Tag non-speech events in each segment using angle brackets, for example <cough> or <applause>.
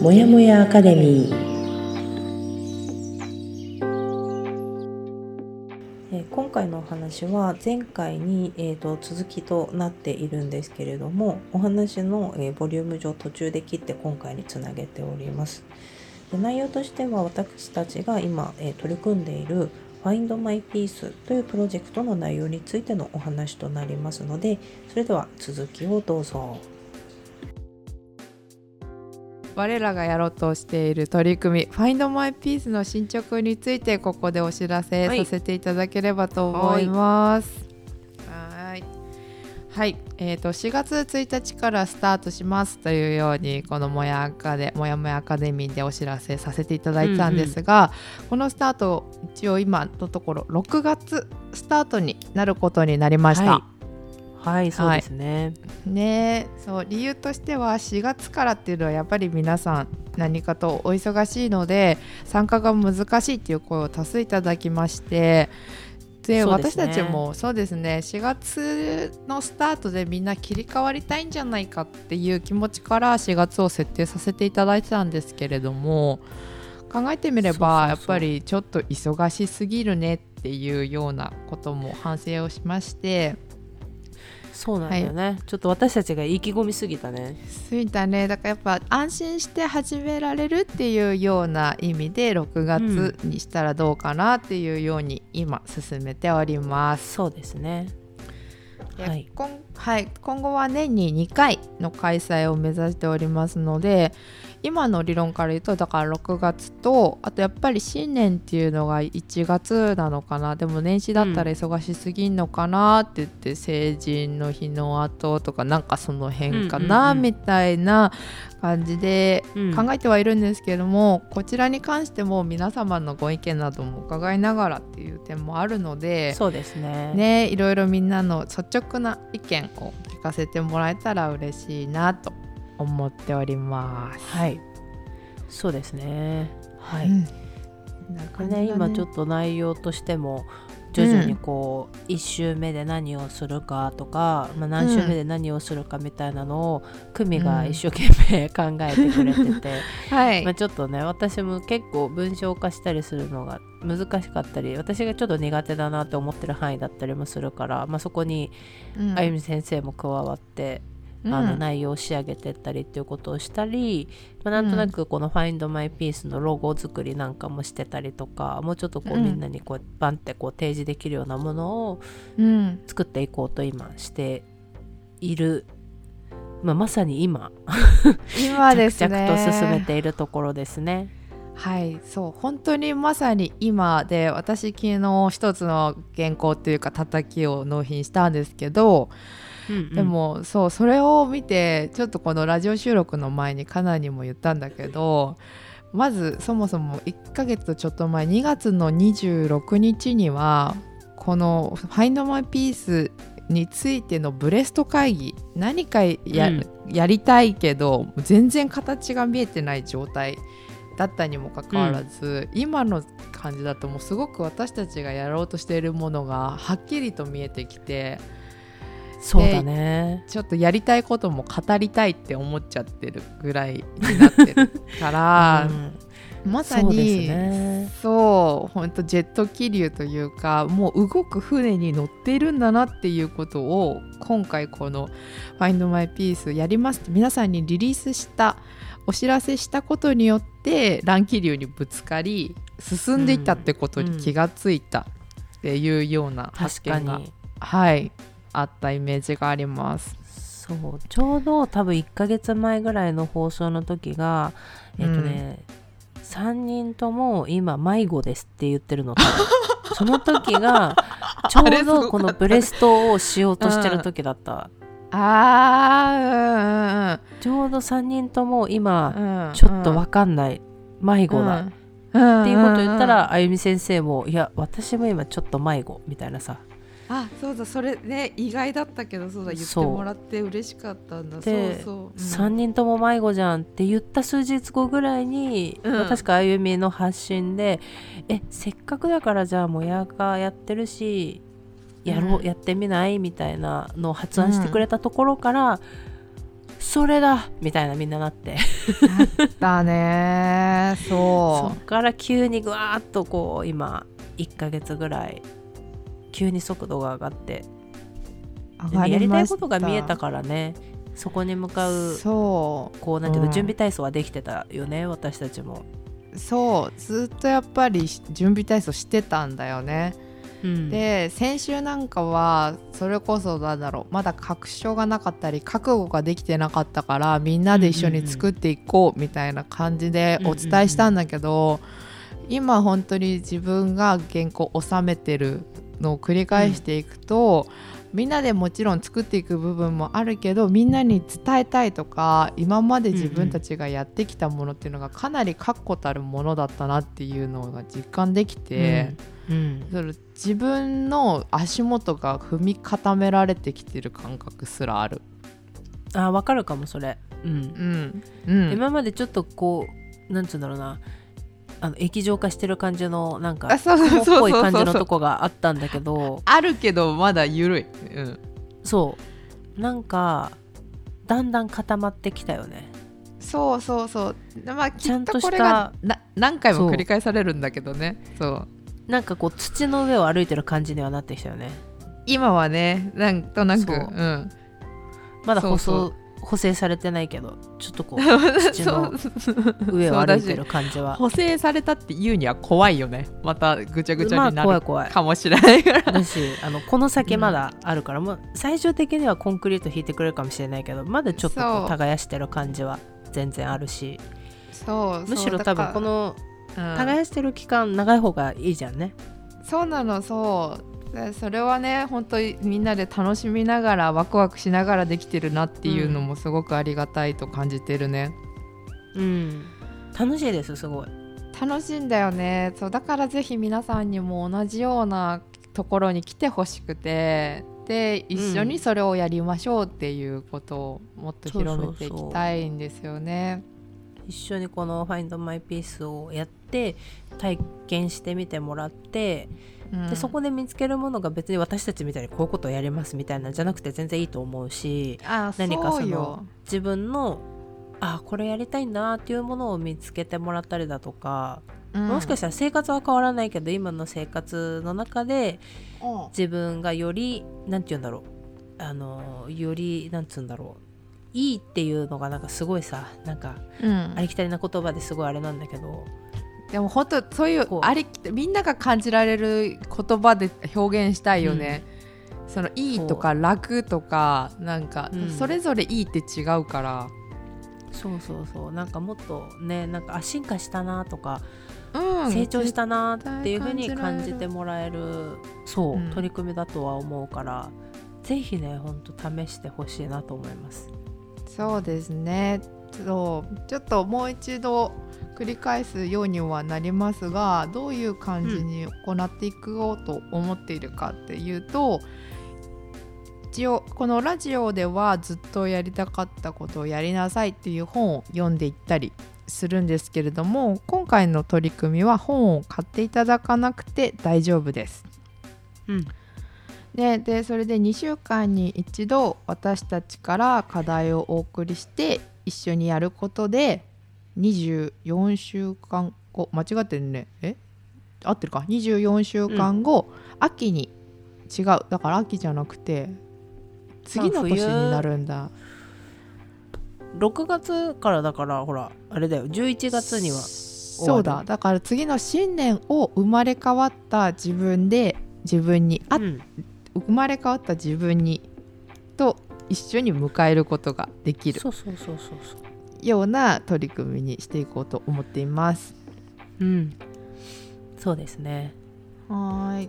もやもやアカデミー。え今回のお話は前回に、えー、と続きとなっているんですけれどもお話の、えーボリューム上途中で切って今回につなげております。で内容としては私たちが今、えー取り組んでいる Find My Piece というプロジェクトの内容についてのお話となりますのでそれでは続きをどうぞ。我らがやろうとしている取り組み「Find My Piece」の進捗についてここでお知らせはいさせてい。ただければと思います。はーい。はい、えー、と4月1日からスタートしますというようにこのもやアカでもやもやアカデミーでお知らせさせていただいたんですが、このスタート一応今のところ6月スタートになることになりました。はいはいそうですね、ねえそう理由としては4月からっていうのはやっぱり皆さん何かとお忙しいので参加が難しいっていう声を多数いただきましてで私たちもそうですね4月のスタートでみんな切り替わりたいんじゃないかっていう気持ちから4月を設定させていただいてたんですけれども考えてみればやっぱりちょっと忙しすぎるねっていうようなことも反省をしまして。そうなんだよね、ちょっと私たちが意気込みすぎたね。そうだね。だからやっぱ安心して始められるっていうような意味で6月にしたらどうかなっていうように今進めております。そうですね。ではい。今はい、今後は年に2回の開催を目指しておりますので今の理論から言うとだから6月とあとやっぱり新年っていうのが1月なのかな。でも年始だったら忙しすぎんのかなって言って、成人の日の後とかなんかその辺かな、うんうんうん。みたいな感じでうん。考えてはいるんですけれども、こちらに関しても皆様のご意見なども伺いながらっていう点もあるので。そうですね。ね、いろいろみんなの率直な意見を聞かせてもらえたら嬉しいなと思っております。はい。そうですね。はい、うん。これね。今ちょっと内容としても徐々にこう、1周目で何をするかとか、まあ、何周目で何をするかみたいなのを久美が一生懸命考えてくれてて、<laughs> はい、まあちょっとね私も結構文章化したりするのが難しかったり私がちょっと苦手だなって思ってる範囲だったりもするから、まあ、そこにうん。あゆみ先生も加わって、うんあの内容を仕上げてったりっていうことをしたり、まあ、なんとなくこの「Find My Piece」のロゴ作りなんかもしてたりとかもうちょっとこううん。みんなにこうバンってこう提示できるようなものをうん、作っていこうと今している、まあ、まさに今。今ですね。着々と進めているところですね。はいそう。本当にまさに今で私昨日一つの原稿っていうか叩きを納品したんですけど、でもそうそれを見てちょっとこのラジオ収録の前にカナにも言ったんだけどまずそもそも1ヶ月ちょっと前2月の26日にはこの「Find My Piece」についてのブレスト会議何かや,、うんやりたいけど全然形が見えてない状態だったにもかかわらず、今の感じだともうすごく私たちがやろうとしているものがはっきりと見えてきて。そうだね。ちょっとやりたいことも語りたいって思っちゃってるぐらいになってるから、<laughs> うん。まさにね。そう本当ジェット気流というかもう動く船に乗っているんだなっていうことを今回この「Find My Piece」やりますって皆さんにリリースしたお知らせしたことによって乱気流にぶつかり進んでいったってことに気がついたっていうような発見が、に。はいあったイメージがあります。そうちょうど多分1ヶ月前ぐらいの放送の時がえっ、とね、3人とも今迷子ですって言ってるの。多 <laughs> 分その時が <laughs> ちょうどこのブレストをしようとしてる時だった、あちょうど3人とも今、ーうんうん。うんちょっとわかんない迷子だ、うん。っていうこと言ったうんうんうんらあゆみ先生もいや私も今ちょっと迷子みたいなさあそうだそれね意外だったけどそうだ言ってもらって嬉しかったんだ。でそうそう、うん。3人とも迷子じゃんって言った数日後ぐらいに、うん。まあ確かあゆみの発信でえせっかくだからじゃあもやがやってるしやろう、うん。やってみないみたいなのを発案してくれたところから、それだみたいなみんななって。だね。<laughs> そそっから急にぐわーっとこう今1ヶ月ぐらい急に速度が上がって。う上がやりたいことが見えたからね。そこに向かうそう。こうなんていうの、うん。準備体操はできてたよね私たちも。そう。ずっとやっぱり準備体操してたんだよね、うん、で先週なんかはそれこそなんだろうまだ確証がなかったり覚悟ができてなかったからみんなで一緒に作っていこうみたいな感じでお伝えしたんだけど、今本当に自分が原稿を収めてるのを繰り返していくと、みんなでもちろん作っていく部分もあるけどみんなに伝えたいとか今まで自分たちがやってきたものっていうのがかなり確固たるものだったなっていうのが実感できて。うんそれ自分の足元が踏み固められてきてる感覚すらある。あ分かるかもそれ。うんうん、うん、今までちょっとこうなんつうんだろうなあの液状化してる感じのなんかあそうそう雲っそう。ぽい感じそうそうのとこがあったんだけど。あるけどまだ緩い。うん、そう。なんかだんだん固まってきたよね。そうそうそう。まあちゃんとしたとこれがな何回も繰り返されるんだけどね。そう。なんかこう土の上を歩いてる感じにはなってきたよね。今はねなんとなく。そう。うん。まだ舗そう。装補正されてないけどちょっとこう <laughs> 土そのう上を歩いてる感じは。補正されたって言うには怖いよね。またぐちゃぐちゃになるまあ怖い怖い。かもしれないから。だしあのこの先まだあるから、もう最終的にはコンクリート引いてくれるかもしれないけどまだちょっとこそう。う耕してる感じは全然あるし。そうむしろ多分このの耕してる期間長い方がいいじゃんね。そうなのそう。でそれはね本当にみんなで楽しみながらワクワクしながらできてるなっていうのもすごくありがたいと感じてるね、うん。楽しいですすごい。楽しいんだよね。そうだからぜひ皆さんにも同じようなところに来てほしくてで一緒にそれをやりましょうっていうことをもっと広めていきたいんですよね。一緒にこの「Find My Piece」をやって体験してみてもらって、うんでそこで見つけるものが別に私たちみたいにこういうことをやりますみたいなんじゃなくて全然いいと思うしあ何かその自分のあこれやりたいなっていうものを見つけてもらったりだとか、もしかしたら生活は変わらないけど今の生活の中でうん。自分がよりなんて言うんだろう。あのよりなんつうんだろう。いいっていうのがなんかすごいさなんかうん。ありきたりな言葉ですごいあれなんだけどでも本当そういうありきみんなが感じられる言葉で表現したいよね。そのいいとか楽とかなんかうん。それぞれいいって違うから、そうそうそう。なんかもっとねなんかあ進化したなとか、うん。成長したなっていうふうに感じてもらえるそう、うん取り組みだとは思うからぜひねほんと試してほしいなと思います。そうですね。そう。ちょっともう一度繰り返すようにはなりますがどういう感じに行っていこうと思っているかっていうと、一応このラジオではずっとやりたかったことをやりなさいっていう本を読んでいったりするんですけれども今回の取り組みは本を買っていただかなくて大丈夫です。うんででそれで2週間に一度私たちから課題をお送りして一緒にやることで24週間後間違ってるね。え？合ってるか？24週間後、秋に。違う。だから秋じゃなくて次の年になるんだ。6月からだからほらあれだよ。11月にはそうだ。だから次の新年を生まれ変わった自分で自分にあ、うん。生まれ変わった自分にと一緒に迎えることができる。そうそうそうそうそうような取り組みにしていこうと思っています。うん。そうですね。はーい。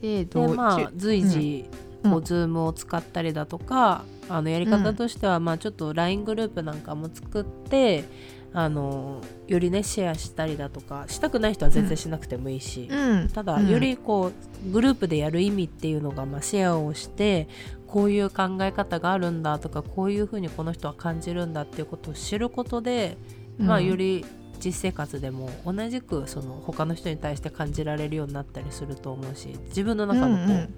で、でどうまあ随時、うん。こう Zoom を使ったりだとかあのやり方としては、まあちょっと LINE グループなんかも作ってあのよりねシェアしたりだとかしたくない人は全然しなくてもいいし、うん、ただ、うんよりこうグループでやる意味っていうのが、まあ、シェアをしてこういう考え方があるんだとかこういうふうにこの人は感じるんだっていうことを知ることで、まあ、より実生活でも同じくその他の人に対して感じられるようになったりすると思うし自分の中のこう、うんうん。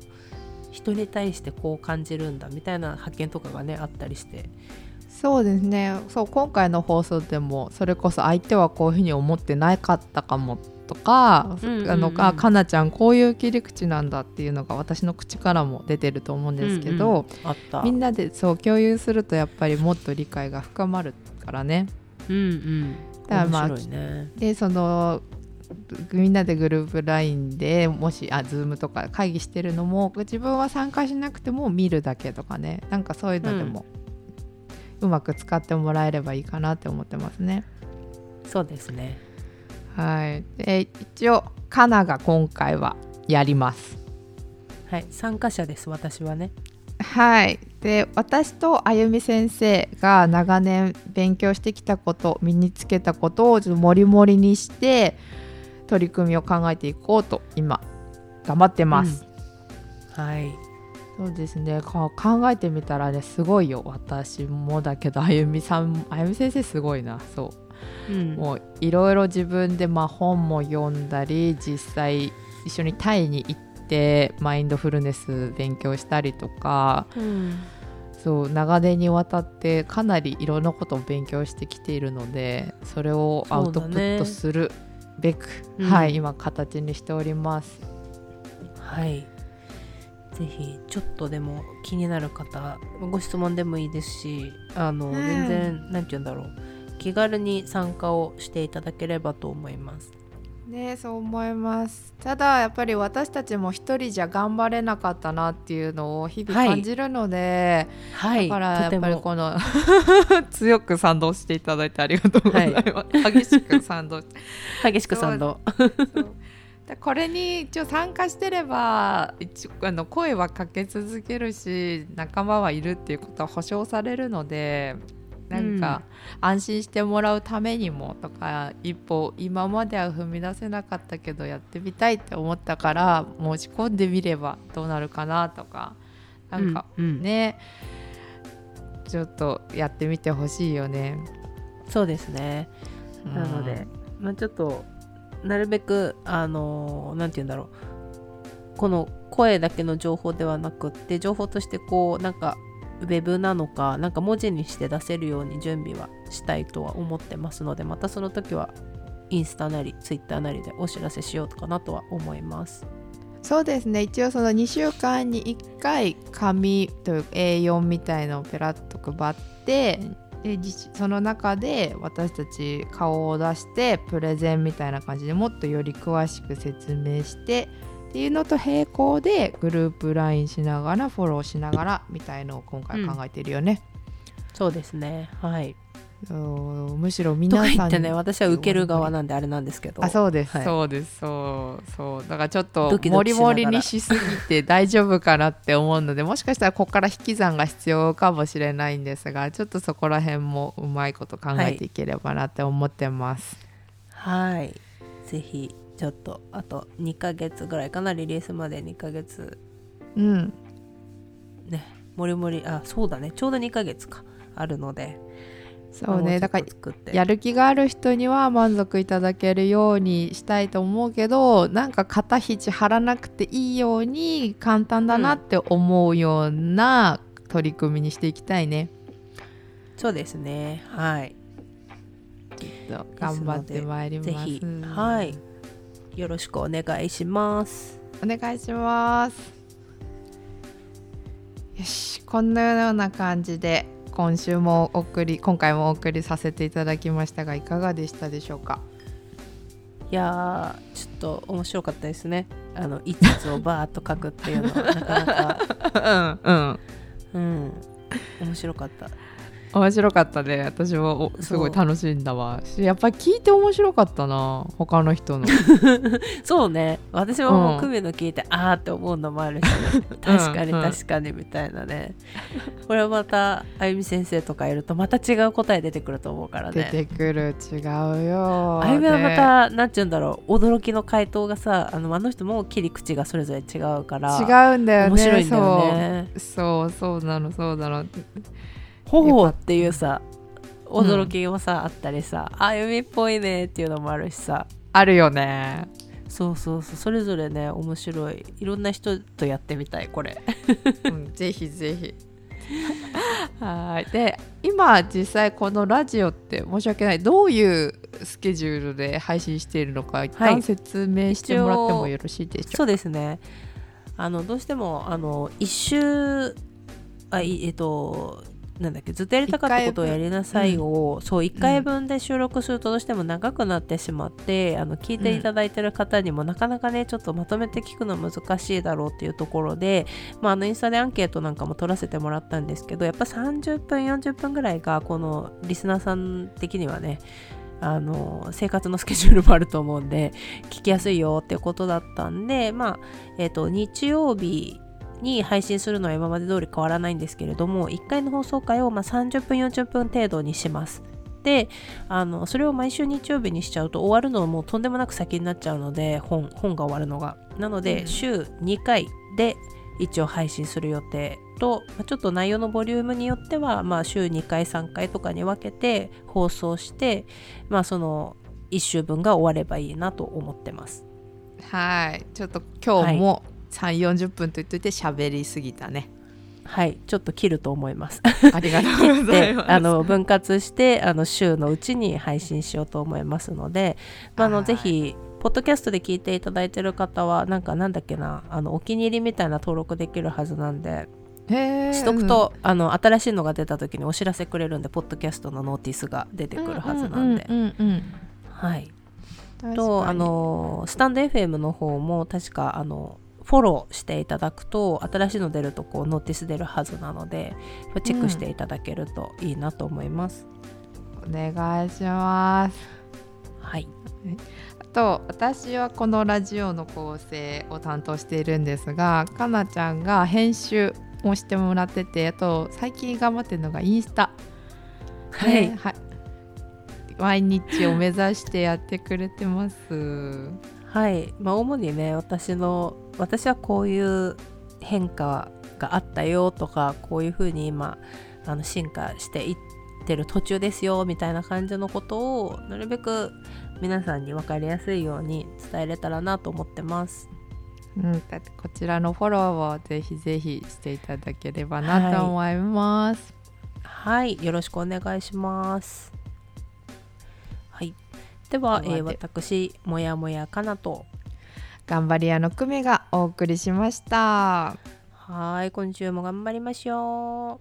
人に対してこう感じるんだみたいな発見とかがねあったりしてそうですね。そう今回の放送でもそれこそ相手はこういうふうに思ってなかったかもとか、うんうんうん。あのあかなちゃんこういう切り口なんだっていうのが私の口からも出てると思うんですけど、あった。みんなでそう共有するとやっぱりもっと理解が深まるからね。うんうん。だからまあね。でそのみんなでグループ LINE でもしあ Zoom とか会議してるのも自分は参加しなくても見るだけとかね。なんかそういうのでも、うまく使ってもらえればいいかなって思ってますね。そうですね。はい、で一応カナが今回はやります。はい。参加者です私はね。はい、で私とあゆみ先生が長年勉強してきたこと身につけたことをちょっともりもりにして取り組みを考えていこうと今頑張ってます。はいそうですね。か考えてみたらねすごいよ。私もだけどあゆみさんあゆみ先生すごいな。そう。うん。もういろいろ自分でまあ本も読んだり実際一緒にタイに行ってマインドフルネス勉強したりとかうん。そう長年にわたってかなりいろんなことを勉強してきているのでそれをアウトプットするべく、うんはい今形にしております。はいぜひちょっとでも気になる方ご質問でもいいですしあの、ん。全然なんて言うんだろう気軽に参加をしていただければと思います。ねそう思います。ただやっぱり私たちも一人じゃ頑張れなかったなっていうのを日々はい感じるので、はい。だからやっぱりこの <laughs> 強く賛同していただいてありがとうございます、<laughs> 激しく賛同。激しく賛同そうでこれに一応参加してれば一応あの声はかけ続けるし仲間はいるっていうことは保証されるのでなんか安心してもらうためにもとか一歩今までは踏み出せなかったけどやってみたいって思ったから申し込んでみればどうなるかなとかなんかうんうんね、ちょっとやってみてほしいよね。そうですね。なので、まあ、ちょっとなるべくあのなんて言うんだろう。この声だけの情報ではなくって情報としてこうなんかウェブなのかなんか文字にして出せるように準備はしたいとは思ってますのでまたその時はインスタなりツイッターなりでお知らせしようかなとは思います。そうですね。一応その2週間に1回紙という A4 みたいのをペラッと配ってで実その中で私たち顔を出してプレゼンみたいな感じでもっとより詳しく説明してっていうのと並行でグループ LINE しながらフォローしながらみたいのを今回考えてるよね。そうですね。はいむしろと皆さんか言ってね私は受ける側なんであれなんですけど。あそうです、はい。そうですそうそう。だからちょっともりもりにしすぎて大丈夫かなって思うのでもしかしたらここから引き算が必要かもしれないんですがちょっとそこら辺もうまいこと考えていければなって思ってます。はい。ぜひちょっとあと2ヶ月ぐらいかなリリースまで2ヶ月。うん、ねもりもりあそうだね。ちょうど2ヶ月か。あるのでそうねだからやる気がある人には満足いただけるようにしたいと思うけどなんか肩肘張らなくていいように簡単だなって思うような取り組みにしていきたいね。そうですねはい頑張ってまいります。ぜひはいよろしくお願いしますお願いします。よし、こんなような感じで今週もお送り今回もお送りさせていただきましたがいかがでしたでしょうか？いやーちょっと面白かったですねあの5つをバーっと書くっていうのはなかなかうん <laughs> うん。うん面白かった面白かったね。私もおすごい楽しんだわ。しやっぱり聞いて面白かったな。他の人の。<laughs> そうね。私も組の聞いて、あーって思うのもあるし、ね、<laughs> 確かにうん確かにみたいなね、これはまたあゆみ先生とかいるとまた違う答え出てくると思うから出ねてくる。違うよ。あゆみはまねた、なんて言うんだろう。驚きの回答がさあのあの人も切り口がそれぞれ違うから違うんだよね。面白いんだよね。そう。そうそうなのそうなのほほうっていうさ驚きもさ、あったりさあゆみっぽいねっていうのもあるしさ。あるよね。そうそうそう。それぞれね面白い。いろんな人とやってみたいこれ。うん、<laughs> ぜひぜひ。はい。で今実際このラジオって申し訳ない。どういうスケジュールで配信しているのか一旦説明してもらってもよろしいでしょうか、そうですね。あのどうしてもあの一周あいえっとなんだっけずっとやりたかったことをやりなさいを、うん、そう1回分で収録するとどうしても長くなってしまって、うん、あの聞いていただいてる方にもなかなかねちょっとまとめて聞くの難しいだろうっていうところで、まあ、あのインスタでアンケートなんかも取らせてもらったんですけどやっぱ30分40分ぐらいがこのリスナーさん的にはねあの生活のスケジュールもあると思うんで聞きやすいよってことだったんでまあえっ、ー、と日曜日に配信するのは今まで通り変わらないんですけれども1回の放送回をま30分40分程度にします。であのそれを毎週日曜日にしちゃうと終わるのもとんでもなく先になっちゃうので本本が終わるのが。なので、週2回で一応配信する予定と、まちょっと内容のボリュームによっては、まあ、週2回3回とかに分けて放送して、まあ、その1週分が終わればいいなと思ってます。はいちょっと今日も3 4 0分と言っといて喋りすぎたね。はいちょっと切ると思います。ありがとうございます。<laughs> あの分割してあの週のうちに配信しようと思いますので、まあ、あのぜひポッドキャストで聞いていただいてる方はなんかなんだっけなあのお気に入りみたいな登録できるはずなんでしとくと、あの新しいのが出た時にお知らせくれるんでポッドキャストのノーティスが出てくるはずなんで。はい。とあのスタンド FM の方も確かあのフォローしていただくと新しいの出るとこうノーティス出るはずなのでチェックしていただけるといいなと思います、うん、お願いします。はい。あと私はこのラジオの構成を担当しているんですがかなちゃんが編集もしてもらっててあと最近頑張ってるのがインスタ。はい、はい、毎日を目指してやってくれてます。はい、まあ、主にね私の私はこういう変化があったよとかこういうふうに今あの進化していってる途中ですよみたいな感じのことをなるべく皆さんに分かりやすいように伝えれたらなと思ってます。うん、こちらのフォローをぜひぜひしていただければなと思います。はい、はい、よろしくお願いします。では、えー、私もやもやかなと頑張り屋の久美がお送りしました。はい今週も頑張りましょ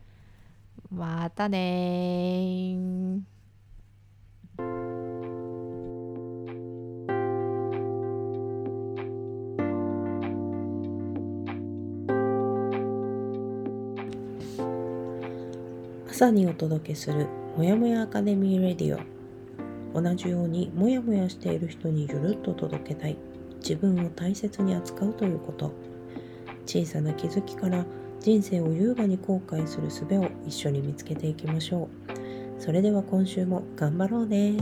う。またね朝にお届けするもやもやアカデミーレディオ。同じようにモヤモヤしている人にゆるっと届けたい。自分を大切に扱うということ。小さな気づきから人生を優雅に後悔する術を一緒に見つけていきましょう。それでは今週も頑張ろうね。